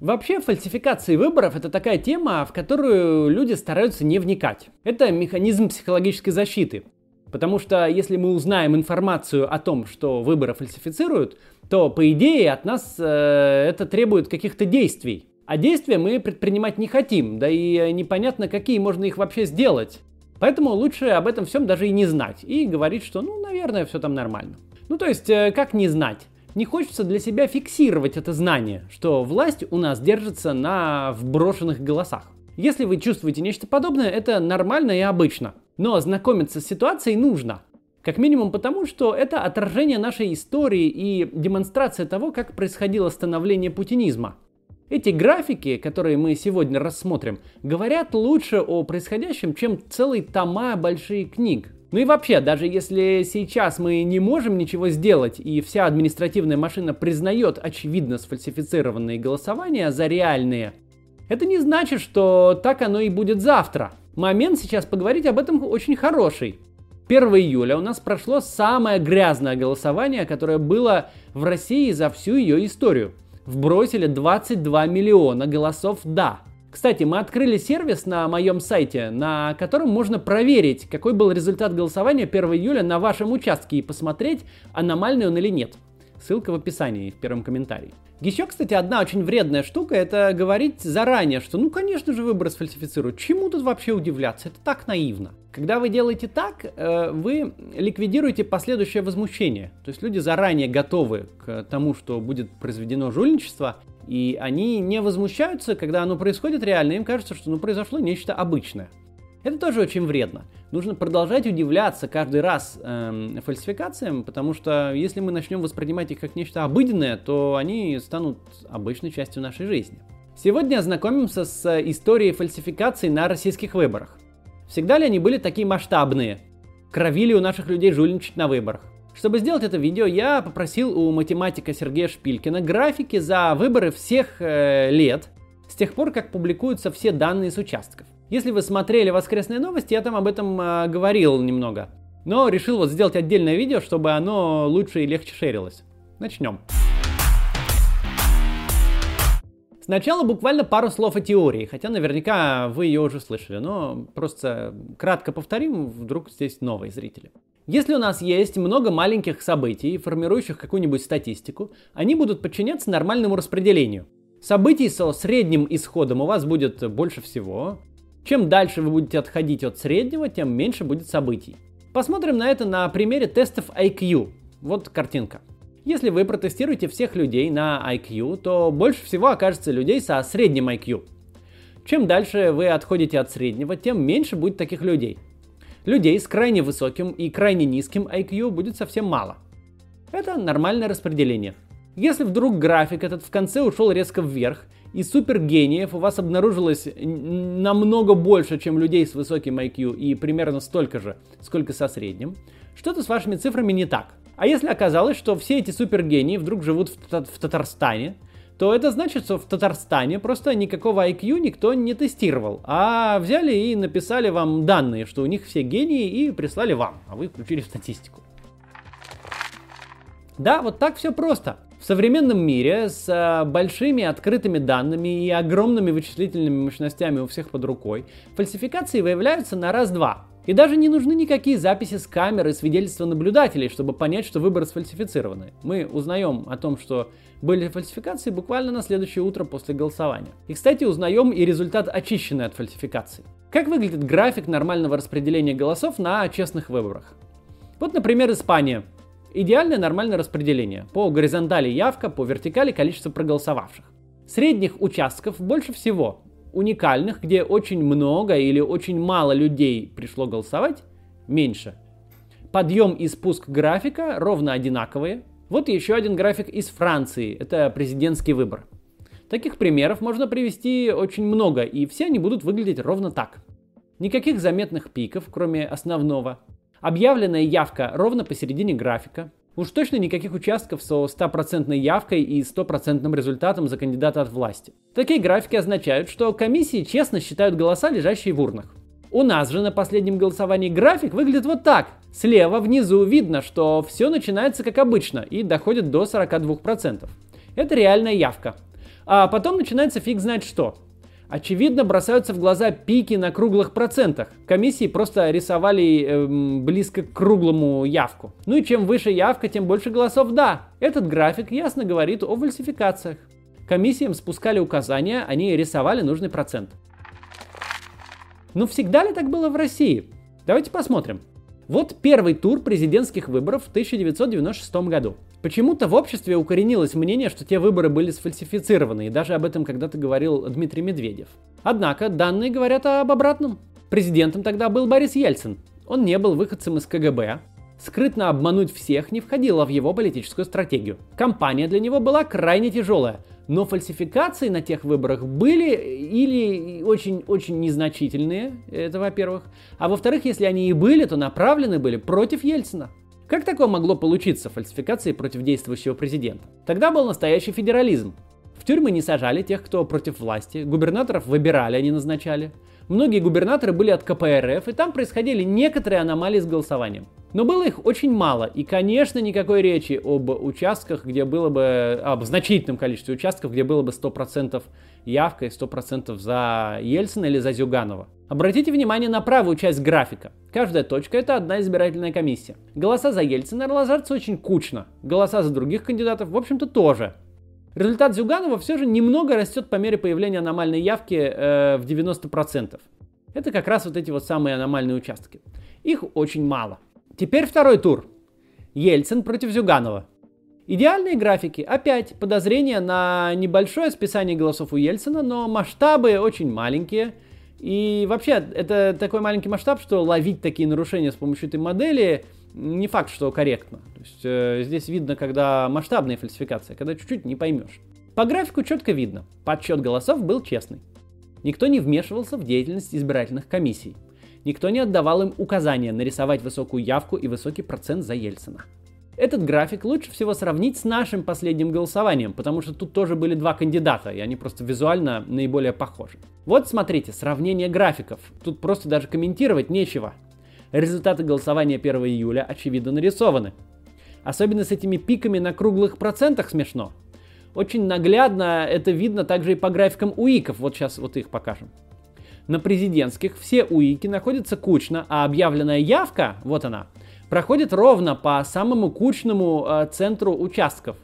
Вообще, фальсификации выборов это такая тема, в которую люди стараются не вникать. Это механизм психологической защиты. Потому что если мы узнаем информацию о том, что выборы фальсифицируют, то по идее от нас э, это требует каких-то действий. А действия мы предпринимать не хотим, да и непонятно, какие можно их вообще сделать. Поэтому лучше об этом всем даже и не знать. И говорить, что, ну, наверное, все там нормально. Ну, то есть, э, как не знать? Не хочется для себя фиксировать это знание, что власть у нас держится на вброшенных голосах. Если вы чувствуете нечто подобное, это нормально и обычно. Но ознакомиться с ситуацией нужно. Как минимум потому, что это отражение нашей истории и демонстрация того, как происходило становление путинизма. Эти графики, которые мы сегодня рассмотрим, говорят лучше о происходящем, чем целый тома большие книг. Ну и вообще, даже если сейчас мы не можем ничего сделать, и вся административная машина признает очевидно сфальсифицированные голосования за реальные, это не значит, что так оно и будет завтра. Момент сейчас поговорить об этом очень хороший. 1 июля у нас прошло самое грязное голосование, которое было в России за всю ее историю вбросили 22 миллиона голосов «да». Кстати, мы открыли сервис на моем сайте, на котором можно проверить, какой был результат голосования 1 июля на вашем участке и посмотреть, аномальный он или нет. Ссылка в описании в первом комментарии. Еще, кстати, одна очень вредная штука, это говорить заранее, что ну, конечно же, выборы сфальсифицируют. Чему тут вообще удивляться? Это так наивно. Когда вы делаете так, э, вы ликвидируете последующее возмущение. То есть люди заранее готовы к тому, что будет произведено жульничество, и они не возмущаются, когда оно происходит реально, им кажется, что ну, произошло нечто обычное. Это тоже очень вредно. Нужно продолжать удивляться каждый раз эм, фальсификациям, потому что если мы начнем воспринимать их как нечто обыденное, то они станут обычной частью нашей жизни. Сегодня ознакомимся с историей фальсификаций на российских выборах. Всегда ли они были такие масштабные? Кровили у наших людей жульничать на выборах? Чтобы сделать это видео, я попросил у математика Сергея Шпилькина графики за выборы всех э, лет, с тех пор, как публикуются все данные с участков. Если вы смотрели воскресные новости, я там об этом э, говорил немного. Но решил вот сделать отдельное видео, чтобы оно лучше и легче шерилось. Начнем. Сначала буквально пару слов о теории, хотя наверняка вы ее уже слышали, но просто кратко повторим, вдруг здесь новые зрители. Если у нас есть много маленьких событий, формирующих какую-нибудь статистику, они будут подчиняться нормальному распределению. Событий со средним исходом у вас будет больше всего, чем дальше вы будете отходить от среднего, тем меньше будет событий. Посмотрим на это на примере тестов IQ. Вот картинка. Если вы протестируете всех людей на IQ, то больше всего окажется людей со средним IQ. Чем дальше вы отходите от среднего, тем меньше будет таких людей. Людей с крайне высоким и крайне низким IQ будет совсем мало. Это нормальное распределение. Если вдруг график этот в конце ушел резко вверх, и супергениев у вас обнаружилось намного больше, чем людей с высоким IQ и примерно столько же, сколько со средним, что-то с вашими цифрами не так. А если оказалось, что все эти супергении вдруг живут в, в Татарстане, то это значит, что в Татарстане просто никакого IQ никто не тестировал, а взяли и написали вам данные, что у них все гении и прислали вам, а вы включили в статистику. Да, вот так все просто. В современном мире с э, большими открытыми данными и огромными вычислительными мощностями у всех под рукой, фальсификации выявляются на раз-два. И даже не нужны никакие записи с камер и свидетельства наблюдателей, чтобы понять, что выборы сфальсифицированы. Мы узнаем о том, что были фальсификации буквально на следующее утро после голосования. И, кстати, узнаем и результат очищенный от фальсификаций. Как выглядит график нормального распределения голосов на честных выборах? Вот, например, Испания. Идеальное нормальное распределение. По горизонтали явка, по вертикали количество проголосовавших. Средних участков больше всего. Уникальных, где очень много или очень мало людей пришло голосовать, меньше. Подъем и спуск графика ровно одинаковые. Вот еще один график из Франции. Это президентский выбор. Таких примеров можно привести очень много, и все они будут выглядеть ровно так. Никаких заметных пиков, кроме основного. Объявленная явка ровно посередине графика. Уж точно никаких участков со стопроцентной явкой и стопроцентным результатом за кандидата от власти. Такие графики означают, что комиссии честно считают голоса, лежащие в урнах. У нас же на последнем голосовании график выглядит вот так. Слева внизу видно, что все начинается как обычно и доходит до 42%. Это реальная явка. А потом начинается фиг знает что. Очевидно, бросаются в глаза пики на круглых процентах. Комиссии просто рисовали эм, близко к круглому явку. Ну и чем выше явка, тем больше голосов «да». Этот график ясно говорит о фальсификациях. Комиссиям спускали указания, они рисовали нужный процент. Но всегда ли так было в России? Давайте посмотрим. Вот первый тур президентских выборов в 1996 году. Почему-то в обществе укоренилось мнение, что те выборы были сфальсифицированы, и даже об этом когда-то говорил Дмитрий Медведев. Однако данные говорят об обратном. Президентом тогда был Борис Ельцин. Он не был выходцем из КГБ. Скрытно обмануть всех не входило в его политическую стратегию. Кампания для него была крайне тяжелая, но фальсификации на тех выборах были или очень-очень незначительные, это во-первых. А во-вторых, если они и были, то направлены были против Ельцина. Как такое могло получиться фальсификации против действующего президента? Тогда был настоящий федерализм. В тюрьмы не сажали тех, кто против власти, губернаторов выбирали, а не назначали. Многие губернаторы были от КПРФ, и там происходили некоторые аномалии с голосованием. Но было их очень мало, и, конечно, никакой речи об участках, где было бы, об значительном количестве участков, где было бы 100% явка и 100% за Ельцина или за Зюганова. Обратите внимание на правую часть графика. Каждая точка – это одна избирательная комиссия. Голоса за Ельцина ложатся очень кучно. Голоса за других кандидатов, в общем-то, тоже. Результат Зюганова все же немного растет по мере появления аномальной явки э, в 90%. Это как раз вот эти вот самые аномальные участки. Их очень мало. Теперь второй тур. Ельцин против Зюганова. Идеальные графики. Опять подозрение на небольшое списание голосов у Ельцина, но масштабы очень маленькие – и вообще, это такой маленький масштаб, что ловить такие нарушения с помощью этой модели не факт, что корректно. То есть э, здесь видно, когда масштабная фальсификация, когда чуть-чуть не поймешь. По графику четко видно, подсчет голосов был честный. Никто не вмешивался в деятельность избирательных комиссий. Никто не отдавал им указания нарисовать высокую явку и высокий процент за Ельцина. Этот график лучше всего сравнить с нашим последним голосованием, потому что тут тоже были два кандидата, и они просто визуально наиболее похожи. Вот смотрите, сравнение графиков. Тут просто даже комментировать нечего. Результаты голосования 1 июля очевидно нарисованы. Особенно с этими пиками на круглых процентах смешно. Очень наглядно это видно также и по графикам УИКов. Вот сейчас вот их покажем. На президентских все УИКи находятся кучно, а объявленная явка, вот она, проходит ровно по самому кучному э, центру участков.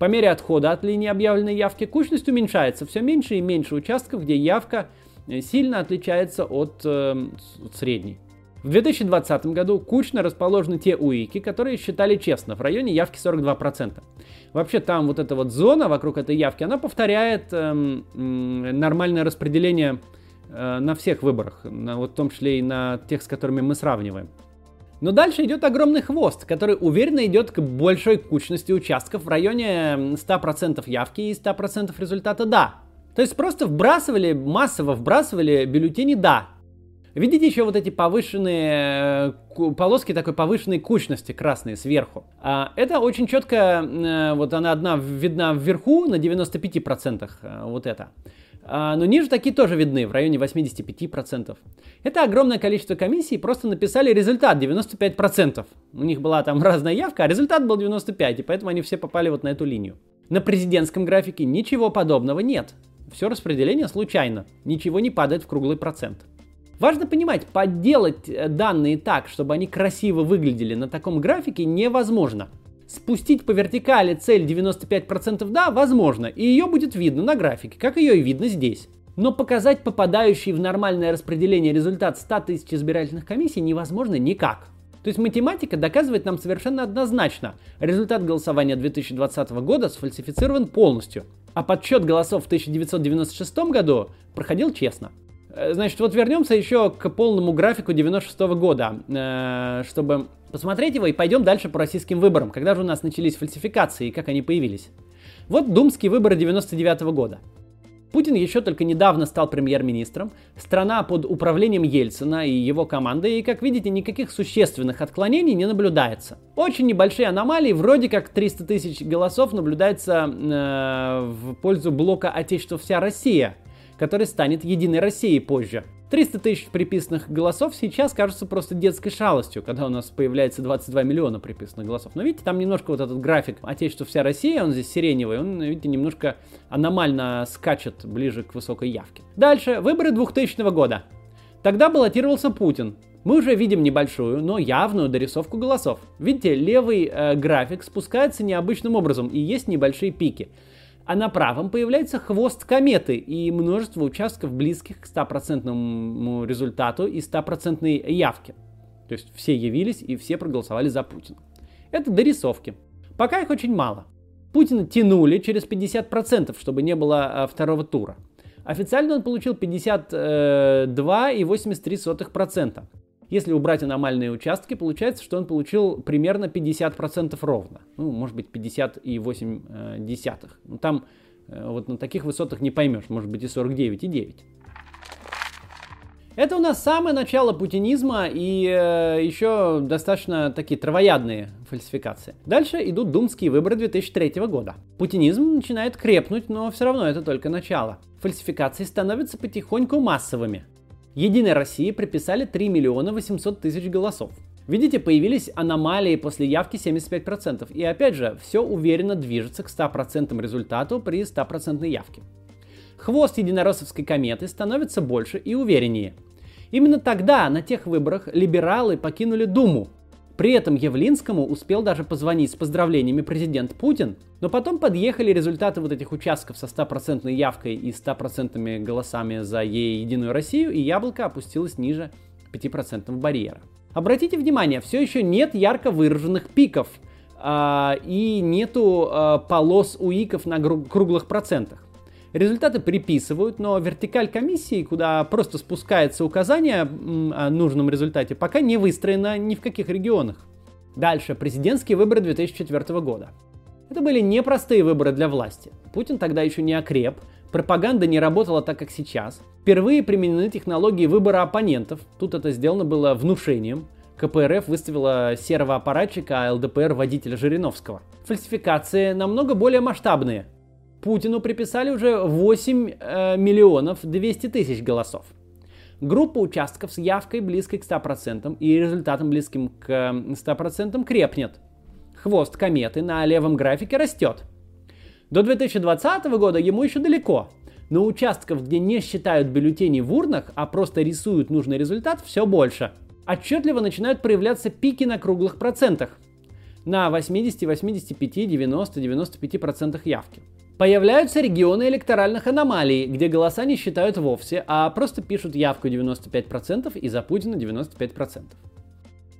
По мере отхода от линии объявленной явки кучность уменьшается. Все меньше и меньше участков, где явка э, сильно отличается от, э, средней. В 2020 году кучно расположены те УИКи, которые считали честно, в районе явки 42%. Вообще там вот эта вот зона вокруг этой явки, она повторяет э, э, нормальное распределение э, на всех выборах, на, вот в том числе и на тех, с которыми мы сравниваем. Но дальше идет огромный хвост, который уверенно идет к большой кучности участков в районе 100% явки и 100% результата «да». То есть просто вбрасывали, массово вбрасывали бюллетени «да». Видите еще вот эти повышенные э, полоски такой повышенной кучности красные сверху. А, это очень четко, э, вот она одна видна вверху на 95%, э, вот это. А, но ниже такие тоже видны, в районе 85%. Это огромное количество комиссий просто написали результат 95%. У них была там разная явка, а результат был 95%, и поэтому они все попали вот на эту линию. На президентском графике ничего подобного нет. Все распределение случайно, ничего не падает в круглый процент. Важно понимать, подделать э, данные так, чтобы они красиво выглядели на таком графике невозможно. Спустить по вертикали цель 95% да, возможно, и ее будет видно на графике, как ее и видно здесь. Но показать попадающий в нормальное распределение результат 100 тысяч избирательных комиссий невозможно никак. То есть математика доказывает нам совершенно однозначно, результат голосования 2020 года сфальсифицирован полностью, а подсчет голосов в 1996 году проходил честно. Э, значит, вот вернемся еще к полному графику 96 года, э, чтобы посмотреть его и пойдем дальше по российским выборам. Когда же у нас начались фальсификации и как они появились? Вот думские выборы 99 года. Путин еще только недавно стал премьер-министром, страна под управлением Ельцина и его команды, и, как видите, никаких существенных отклонений не наблюдается. Очень небольшие аномалии, вроде как 300 тысяч голосов наблюдается э, в пользу блока «Отечество вся Россия», который станет Единой Россией позже. 300 тысяч приписанных голосов сейчас кажется просто детской шалостью, когда у нас появляется 22 миллиона приписанных голосов. Но видите, там немножко вот этот график отечества вся Россия, он здесь сиреневый, он, видите, немножко аномально скачет ближе к высокой явке. Дальше, выборы 2000 года. Тогда баллотировался Путин. Мы уже видим небольшую, но явную дорисовку голосов. Видите, левый э, график спускается необычным образом и есть небольшие пики а на правом появляется хвост кометы и множество участков близких к стопроцентному результату и стопроцентной явке. То есть все явились и все проголосовали за Путина. Это дорисовки. Пока их очень мало. Путина тянули через 50%, чтобы не было а, второго тура. Официально он получил 52,83%. Если убрать аномальные участки, получается, что он получил примерно 50% ровно. Ну, может быть, 50,8. Э, ну, там э, вот на таких высотах не поймешь, может быть и 49,9. Это у нас самое начало путинизма и э, еще достаточно такие травоядные фальсификации. Дальше идут думские выборы 2003 года. Путинизм начинает крепнуть, но все равно это только начало. Фальсификации становятся потихоньку массовыми. Единой России приписали 3 миллиона 800 тысяч голосов. Видите, появились аномалии после явки 75%. И опять же, все уверенно движется к 100% результату при 100% явке. Хвост единороссовской кометы становится больше и увереннее. Именно тогда, на тех выборах, либералы покинули Думу, при этом Явлинскому успел даже позвонить с поздравлениями президент Путин, но потом подъехали результаты вот этих участков со стопроцентной явкой и стопроцентными голосами за ей Единую Россию, и яблоко опустилось ниже 5% барьера. Обратите внимание, все еще нет ярко выраженных пиков э, и нету э, полос уиков на круглых процентах. Результаты приписывают, но вертикаль комиссии, куда просто спускается указание о нужном результате, пока не выстроена ни в каких регионах. Дальше, президентские выборы 2004 года. Это были непростые выборы для власти. Путин тогда еще не окреп, пропаганда не работала так, как сейчас. Впервые применены технологии выбора оппонентов. Тут это сделано было внушением. КПРФ выставила серого аппаратчика, а ЛДПР водителя Жириновского. Фальсификации намного более масштабные – Путину приписали уже 8 э, миллионов 200 тысяч голосов. Группа участков с явкой близкой к 100% и результатом близким к 100% крепнет. Хвост кометы на левом графике растет. До 2020 года ему еще далеко, но участков, где не считают бюллетени в урнах, а просто рисуют нужный результат, все больше. Отчетливо начинают проявляться пики на круглых процентах. На 80, 85, 90, 95% явки. Появляются регионы электоральных аномалий, где голоса не считают вовсе, а просто пишут явку 95% и за Путина 95%.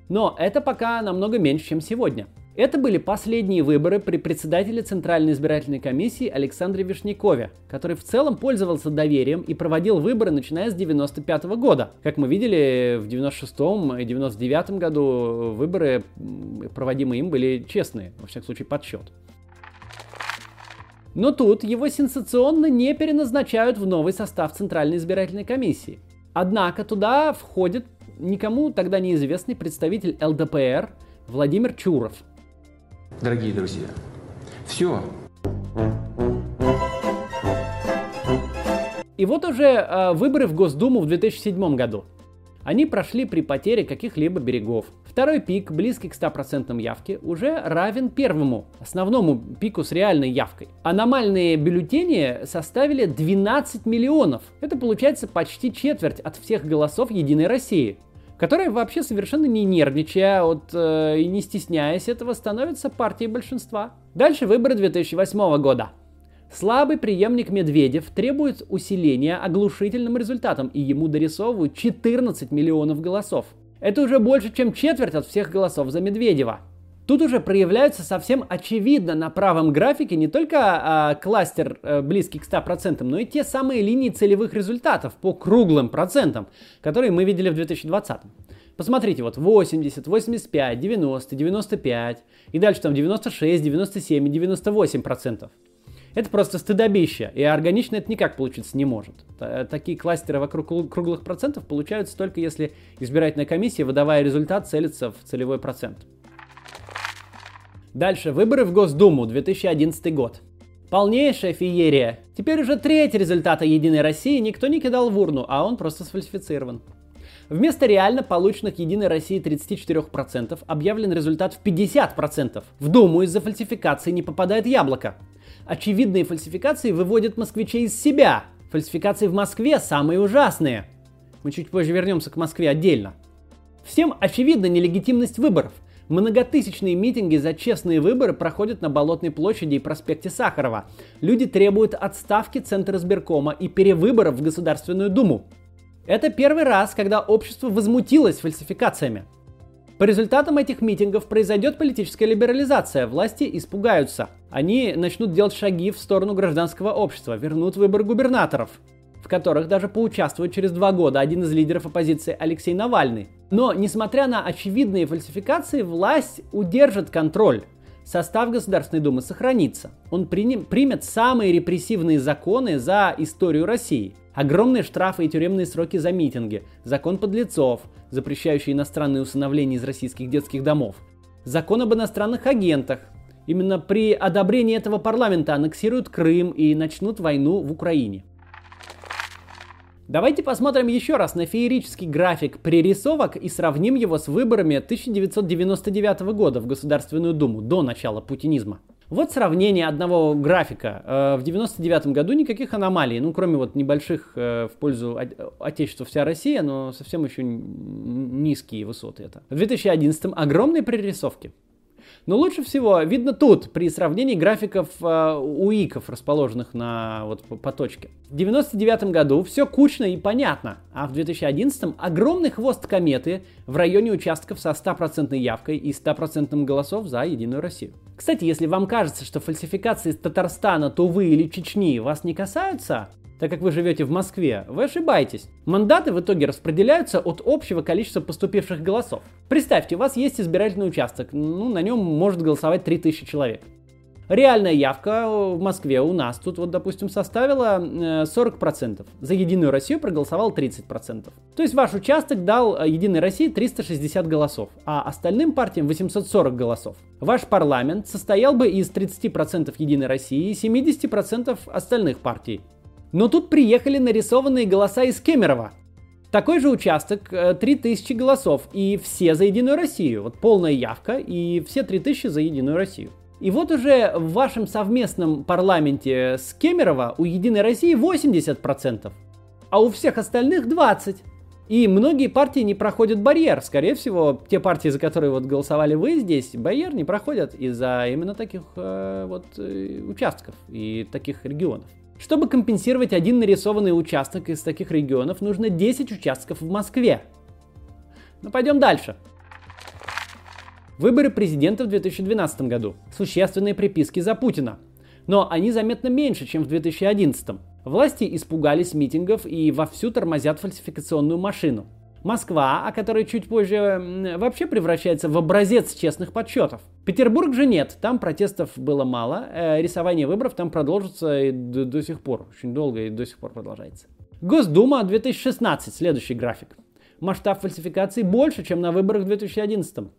Но это пока намного меньше, чем сегодня. Это были последние выборы при председателе Центральной избирательной комиссии Александре Вишнякове, который в целом пользовался доверием и проводил выборы начиная с 95 года. Как мы видели, в 96 и 99 году выборы, проводимые им, были честные, во всяком случае, подсчет. Но тут его сенсационно не переназначают в новый состав Центральной избирательной комиссии. Однако туда входит никому тогда неизвестный представитель ЛДПР Владимир Чуров. Дорогие друзья, все. И вот уже э, выборы в Госдуму в 2007 году. Они прошли при потере каких-либо берегов. Второй пик, близкий к 100% явки, уже равен первому, основному пику с реальной явкой. Аномальные бюллетени составили 12 миллионов. Это получается почти четверть от всех голосов Единой России которая вообще совершенно не нервничая от, э, и не стесняясь этого становится партией большинства. Дальше выборы 2008 года. Слабый преемник Медведев требует усиления оглушительным результатом, и ему дорисовывают 14 миллионов голосов. Это уже больше, чем четверть от всех голосов за Медведева. Тут уже проявляются совсем очевидно на правом графике не только а, кластер а, близкий к 100%, но и те самые линии целевых результатов по круглым процентам, которые мы видели в 2020. Посмотрите, вот 80, 85, 90, 95 и дальше там 96, 97 и 98 процентов. Это просто стыдобище, и органично это никак получиться не может. Такие кластеры вокруг круглых процентов получаются только если избирательная комиссия, выдавая результат, целится в целевой процент. Дальше. Выборы в Госдуму, 2011 год. Полнейшая феерия. Теперь уже треть результата Единой России никто не кидал в урну, а он просто сфальсифицирован. Вместо реально полученных Единой России 34% объявлен результат в 50%. В Думу из-за фальсификации не попадает яблоко. Очевидные фальсификации выводят москвичей из себя. Фальсификации в Москве самые ужасные. Мы чуть позже вернемся к Москве отдельно. Всем очевидна нелегитимность выборов. Многотысячные митинги за честные выборы проходят на Болотной площади и проспекте Сахарова. Люди требуют отставки Центра избиркома и перевыборов в Государственную Думу. Это первый раз, когда общество возмутилось фальсификациями. По результатам этих митингов произойдет политическая либерализация, власти испугаются. Они начнут делать шаги в сторону гражданского общества, вернут выбор губернаторов, в которых даже поучаствует через два года один из лидеров оппозиции Алексей Навальный. Но, несмотря на очевидные фальсификации, власть удержит контроль. Состав Государственной Думы сохранится. Он приним, примет самые репрессивные законы за историю России. Огромные штрафы и тюремные сроки за митинги, закон подлецов, запрещающий иностранные усыновления из российских детских домов, закон об иностранных агентах. Именно при одобрении этого парламента аннексируют Крым и начнут войну в Украине. Давайте посмотрим еще раз на феерический график пририсовок и сравним его с выборами 1999 года в Государственную Думу до начала путинизма. Вот сравнение одного графика. Э, в 99 году никаких аномалий, ну кроме вот небольших э, в пользу Отечества вся Россия, но совсем еще низкие высоты это. В 2011 огромные пририсовки. Но лучше всего видно тут, при сравнении графиков э, УИКов, расположенных на вот по точке. В 99 году все кучно и понятно, а в 2011 огромный хвост кометы в районе участков со 100% явкой и 100% голосов за Единую Россию. Кстати, если вам кажется, что фальсификации из Татарстана, Тувы или Чечни вас не касаются, так как вы живете в Москве, вы ошибаетесь. Мандаты в итоге распределяются от общего количества поступивших голосов. Представьте, у вас есть избирательный участок, ну, на нем может голосовать 3000 человек. Реальная явка в Москве у нас тут, вот, допустим, составила 40%. Э, За Единую Россию проголосовал 30%. То есть ваш участок дал э, Единой России 360 голосов, а остальным партиям 840 голосов. Ваш парламент состоял бы из 30% Единой России и 70% остальных партий. Но тут приехали нарисованные голоса из Кемерово. Такой же участок, 3000 э, голосов, и все за Единую Россию. Вот полная явка, и все 3000 за Единую Россию. И вот уже в вашем совместном парламенте с Кемерово у Единой России 80%, а у всех остальных 20%. И многие партии не проходят барьер. Скорее всего, те партии, за которые вот голосовали вы здесь, барьер не проходят из-за именно таких э, вот э, участков и таких регионов. Чтобы компенсировать один нарисованный участок из таких регионов, нужно 10 участков в Москве. Ну пойдем дальше. Выборы президента в 2012 году. Существенные приписки за Путина. Но они заметно меньше, чем в 2011. Власти испугались митингов и вовсю тормозят фальсификационную машину. Москва, о которой чуть позже вообще превращается в образец честных подсчетов. Петербург же нет, там протестов было мало, э, рисование выборов там продолжится и до, до сих пор, очень долго и до сих пор продолжается. Госдума 2016, следующий график. Масштаб фальсификаций больше, чем на выборах в 2011.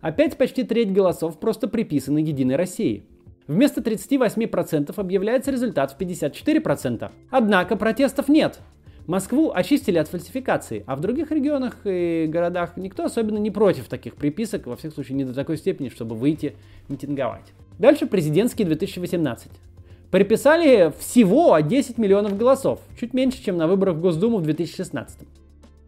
Опять почти треть голосов просто приписаны Единой России. Вместо 38% объявляется результат в 54%. Однако протестов нет. Москву очистили от фальсификации, а в других регионах и городах никто особенно не против таких приписок, во всяком случае не до такой степени, чтобы выйти митинговать. Дальше президентский 2018. Приписали всего 10 миллионов голосов, чуть меньше, чем на выборах в Госдуму в 2016.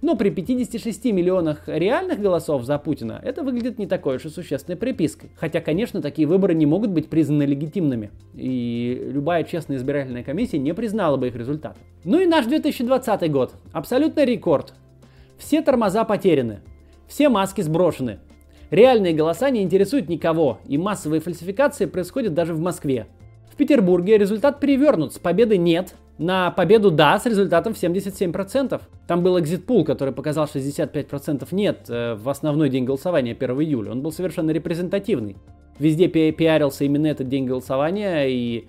Но при 56 миллионах реальных голосов за Путина это выглядит не такой уж и существенной припиской. Хотя, конечно, такие выборы не могут быть признаны легитимными. И любая честная избирательная комиссия не признала бы их результаты. Ну и наш 2020 год. Абсолютный рекорд. Все тормоза потеряны. Все маски сброшены. Реальные голоса не интересуют никого, и массовые фальсификации происходят даже в Москве. В Петербурге результат перевернут, с победы нет, на победу да с результатом в 77%. Там был экзит-пул, который показал 65% нет э, в основной день голосования 1 июля. Он был совершенно репрезентативный. Везде пи пиарился именно этот день голосования, и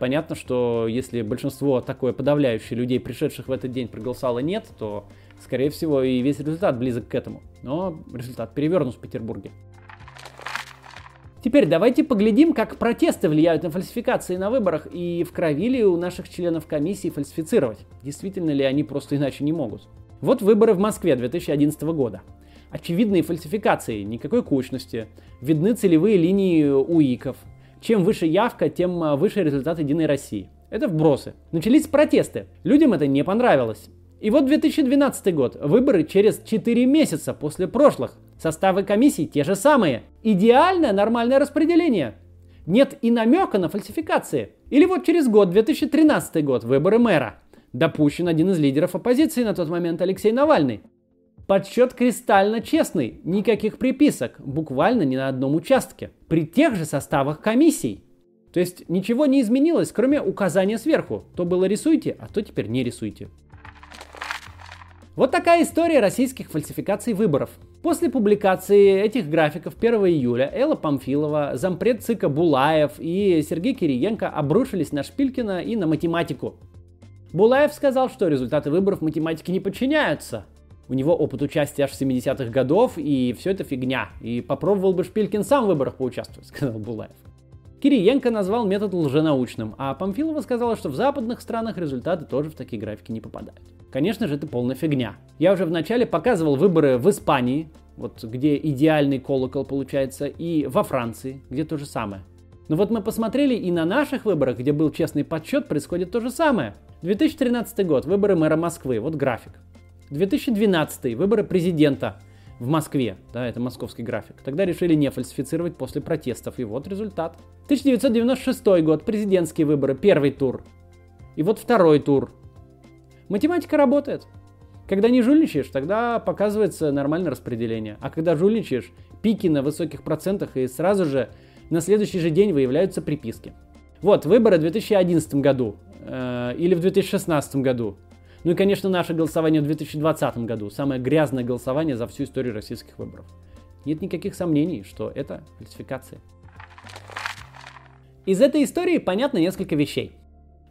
понятно, что если большинство такое подавляющее людей, пришедших в этот день, проголосовало нет, то, скорее всего, и весь результат близок к этому. Но результат перевернут в Петербурге. Теперь давайте поглядим, как протесты влияют на фальсификации на выборах и в крови ли у наших членов комиссии фальсифицировать. Действительно ли они просто иначе не могут. Вот выборы в Москве 2011 года. Очевидные фальсификации, никакой кучности, видны целевые линии УИКов. Чем выше явка, тем а, выше результат Единой России. Это вбросы. Начались протесты. Людям это не понравилось. И вот 2012 год. Выборы через 4 месяца после прошлых. Составы комиссий те же самые. Идеальное нормальное распределение. Нет и намека на фальсификации. Или вот через год, 2013 год, выборы мэра. Допущен один из лидеров оппозиции на тот момент Алексей Навальный. Подсчет кристально честный, никаких приписок, буквально ни на одном участке, при тех же составах комиссий. То есть ничего не изменилось, кроме указания сверху. То было рисуйте, а то теперь не рисуйте. Вот такая история российских фальсификаций выборов. После публикации этих графиков 1 июля Элла Памфилова, зампред ЦИКа Булаев и Сергей Кириенко обрушились на Шпилькина и на математику. Булаев сказал, что результаты выборов математики не подчиняются. У него опыт участия аж 70-х годов, и все это фигня. И попробовал бы Шпилькин сам в выборах поучаствовать, сказал Булаев. Кириенко назвал метод лженаучным, а Памфилова сказала, что в западных странах результаты тоже в такие графики не попадают. Конечно же, это полная фигня. Я уже вначале показывал выборы в Испании, вот где идеальный колокол получается, и во Франции, где то же самое. Но вот мы посмотрели и на наших выборах, где был честный подсчет, происходит то же самое. 2013 год, выборы мэра Москвы, вот график. 2012 выборы президента – в Москве, да, это московский график. Тогда решили не фальсифицировать после протестов, и вот результат. 1996 год, президентские выборы, первый тур. И вот второй тур. Математика работает. Когда не жульничаешь, тогда показывается нормальное распределение. А когда жульничаешь, пики на высоких процентах и сразу же на следующий же день выявляются приписки. Вот, выборы в 2011 году э, или в 2016 году. Ну и, конечно, наше голосование в 2020 году. Самое грязное голосование за всю историю российских выборов. Нет никаких сомнений, что это фальсификация. Из этой истории понятно несколько вещей.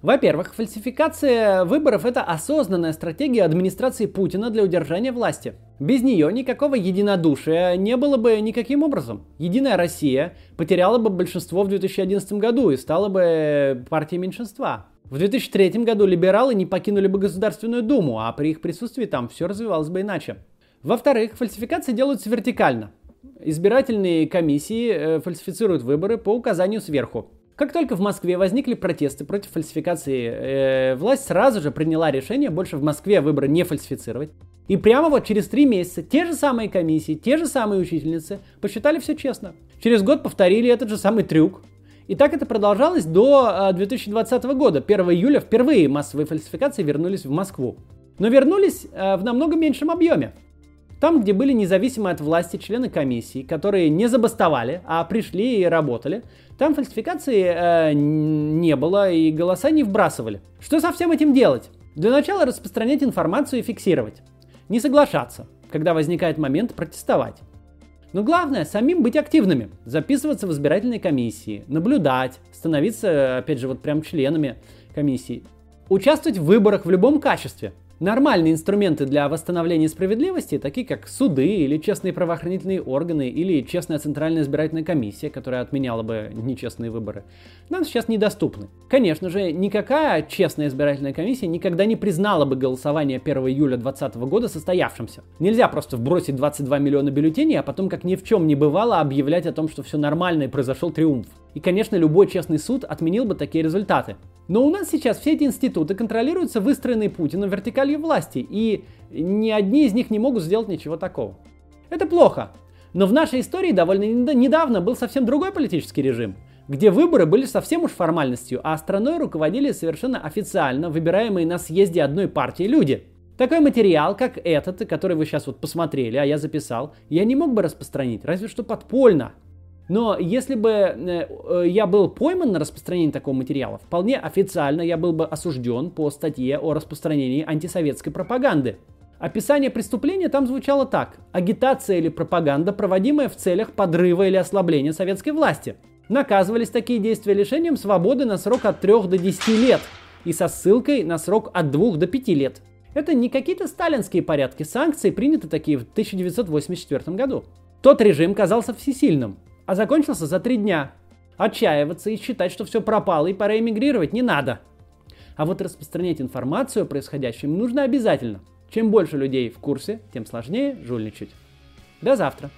Во-первых, фальсификация выборов – это осознанная стратегия администрации Путина для удержания власти. Без нее никакого единодушия не было бы никаким образом. Единая Россия потеряла бы большинство в 2011 году и стала бы партией меньшинства. В 2003 году либералы не покинули бы Государственную Думу, а при их присутствии там все развивалось бы иначе. Во-вторых, фальсификации делаются вертикально. Избирательные комиссии э, фальсифицируют выборы по указанию сверху. Как только в Москве возникли протесты против фальсификации, э, власть сразу же приняла решение больше в Москве выборы не фальсифицировать. И прямо вот через три месяца те же самые комиссии, те же самые учительницы посчитали все честно. Через год повторили этот же самый трюк, и так это продолжалось до 2020 а, года. 1 июля впервые массовые фальсификации вернулись в Москву. Но вернулись а, в намного меньшем объеме. Там, где были независимые от власти члены комиссии, которые не забастовали, а пришли и работали, там фальсификации э, не было и голоса не вбрасывали. Что со всем этим делать? Для начала распространять информацию и фиксировать. Не соглашаться, когда возникает момент протестовать. Но главное, самим быть активными, записываться в избирательной комиссии, наблюдать, становиться, опять же, вот прям членами комиссии, участвовать в выборах в любом качестве, Нормальные инструменты для восстановления справедливости, такие как суды или честные правоохранительные органы или честная центральная избирательная комиссия, которая отменяла бы нечестные выборы, нам сейчас недоступны. Конечно же, никакая честная избирательная комиссия никогда не признала бы голосование 1 июля 2020 года состоявшимся. Нельзя просто вбросить 22 миллиона бюллетеней, а потом как ни в чем не бывало объявлять о том, что все нормально и произошел триумф. И, конечно, любой честный суд отменил бы такие результаты. Но у нас сейчас все эти институты контролируются выстроенной Путиным вертикалью власти, и ни одни из них не могут сделать ничего такого. Это плохо. Но в нашей истории довольно недавно был совсем другой политический режим, где выборы были совсем уж формальностью, а страной руководили совершенно официально выбираемые на съезде одной партии люди. Такой материал, как этот, который вы сейчас вот посмотрели, а я записал, я не мог бы распространить, разве что подпольно. Но если бы э, э, я был пойман на распространении такого материала, вполне официально я был бы осужден по статье о распространении антисоветской пропаганды. Описание преступления там звучало так. Агитация или пропаганда, проводимая в целях подрыва или ослабления советской власти. Наказывались такие действия лишением свободы на срок от 3 до 10 лет и со ссылкой на срок от 2 до 5 лет. Это не какие-то сталинские порядки, санкции приняты такие в 1984 году. Тот режим казался всесильным, а закончился за три дня. Отчаиваться и считать, что все пропало и пора эмигрировать не надо. А вот распространять информацию о происходящем нужно обязательно. Чем больше людей в курсе, тем сложнее жульничать. До завтра.